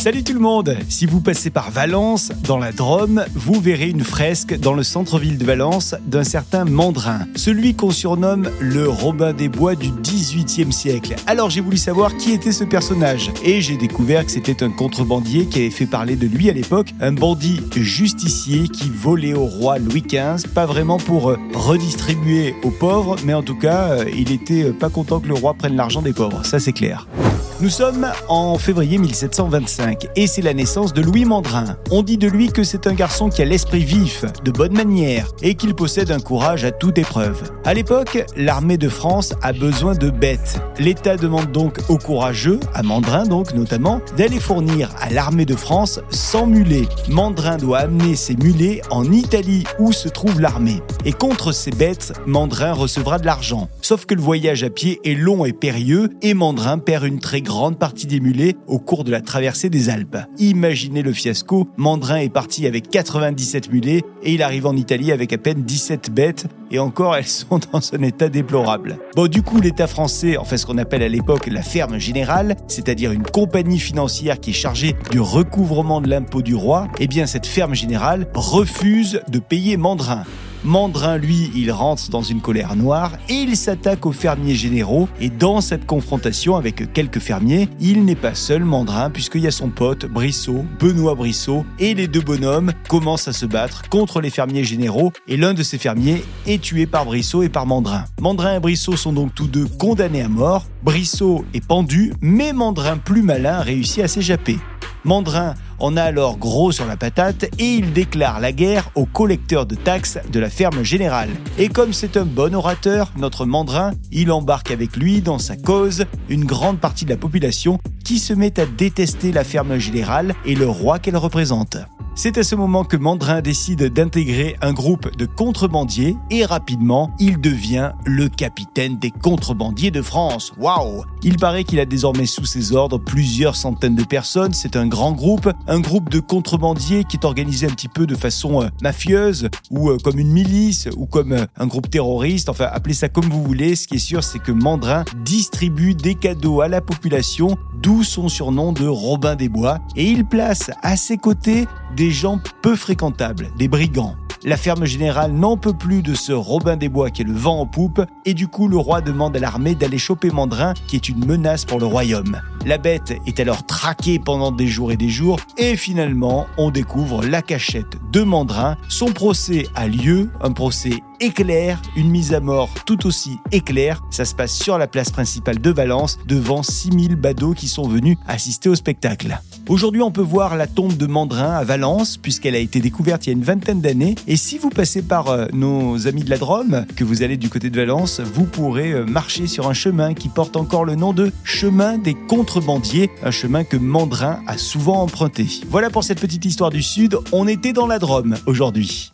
Salut tout le monde Si vous passez par Valence, dans la Drôme, vous verrez une fresque dans le centre-ville de Valence d'un certain Mandrin, celui qu'on surnomme le Robin des Bois du XVIIIe siècle. Alors j'ai voulu savoir qui était ce personnage, et j'ai découvert que c'était un contrebandier qui avait fait parler de lui à l'époque, un bandit justicier qui volait au roi Louis XV, pas vraiment pour euh, redistribuer aux pauvres, mais en tout cas, euh, il était euh, pas content que le roi prenne l'argent des pauvres, ça c'est clair. Nous sommes en février 1725 et c'est la naissance de Louis Mandrin. On dit de lui que c'est un garçon qui a l'esprit vif, de bonne manière et qu'il possède un courage à toute épreuve. À l'époque, l'armée de France a besoin de bêtes. L'État demande donc aux courageux, à Mandrin donc notamment, d'aller fournir à l'armée de France 100 mulets. Mandrin doit amener ses mulets en Italie où se trouve l'armée. Et contre ces bêtes, Mandrin recevra de l'argent. Sauf que le voyage à pied est long et périlleux et Mandrin perd une très grande grande partie des mulets au cours de la traversée des Alpes. Imaginez le fiasco, Mandrin est parti avec 97 mulets et il arrive en Italie avec à peine 17 bêtes et encore elles sont dans un état déplorable. Bon du coup l'État français en fait ce qu'on appelle à l'époque la ferme générale, c'est-à-dire une compagnie financière qui est chargée du recouvrement de l'impôt du roi, eh bien cette ferme générale refuse de payer Mandrin. Mandrin, lui, il rentre dans une colère noire et il s'attaque aux fermiers généraux. Et dans cette confrontation avec quelques fermiers, il n'est pas seul Mandrin puisqu'il y a son pote Brissot, Benoît Brissot, et les deux bonhommes commencent à se battre contre les fermiers généraux et l'un de ces fermiers est tué par Brissot et par Mandrin. Mandrin et Brissot sont donc tous deux condamnés à mort. Brissot est pendu, mais Mandrin plus malin réussit à s'échapper. Mandrin en a alors gros sur la patate et il déclare la guerre aux collecteurs de taxes de la ferme générale. Et comme c'est un bon orateur, notre Mandrin, il embarque avec lui dans sa cause une grande partie de la population qui se met à détester la ferme générale et le roi qu'elle représente. C'est à ce moment que Mandrin décide d'intégrer un groupe de contrebandiers et rapidement, il devient le capitaine des contrebandiers de France. Waouh! Il paraît qu'il a désormais sous ses ordres plusieurs centaines de personnes, c'est un grand groupe, un groupe de contrebandiers qui est organisé un petit peu de façon euh, mafieuse ou euh, comme une milice ou comme euh, un groupe terroriste, enfin appelez ça comme vous voulez, ce qui est sûr c'est que Mandrin distribue des cadeaux à la population, d'où son surnom de Robin des Bois, et il place à ses côtés des gens peu fréquentables, des brigands. La ferme générale n'en peut plus de ce Robin des Bois qui est le vent en poupe, et du coup le roi demande à l'armée d'aller choper Mandrin, qui est une menace pour le royaume. La bête est alors traquée pendant des jours et des jours, et finalement on découvre la cachette de Mandrin. Son procès a lieu, un procès éclair, une mise à mort tout aussi éclair. Ça se passe sur la place principale de Valence, devant 6000 badauds qui sont venus assister au spectacle. Aujourd'hui, on peut voir la tombe de Mandrin à Valence, puisqu'elle a été découverte il y a une vingtaine d'années. Et si vous passez par euh, nos amis de la Drôme, que vous allez du côté de Valence, vous pourrez euh, marcher sur un chemin qui porte encore le nom de chemin des contrebandiers, un chemin que Mandrin a souvent emprunté. Voilà pour cette petite histoire du Sud. On était dans la Drôme aujourd'hui.